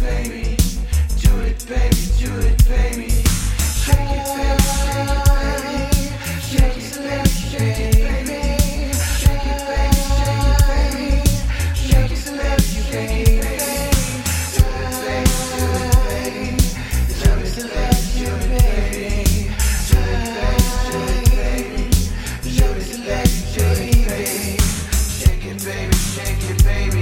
baby baby, shake it, baby.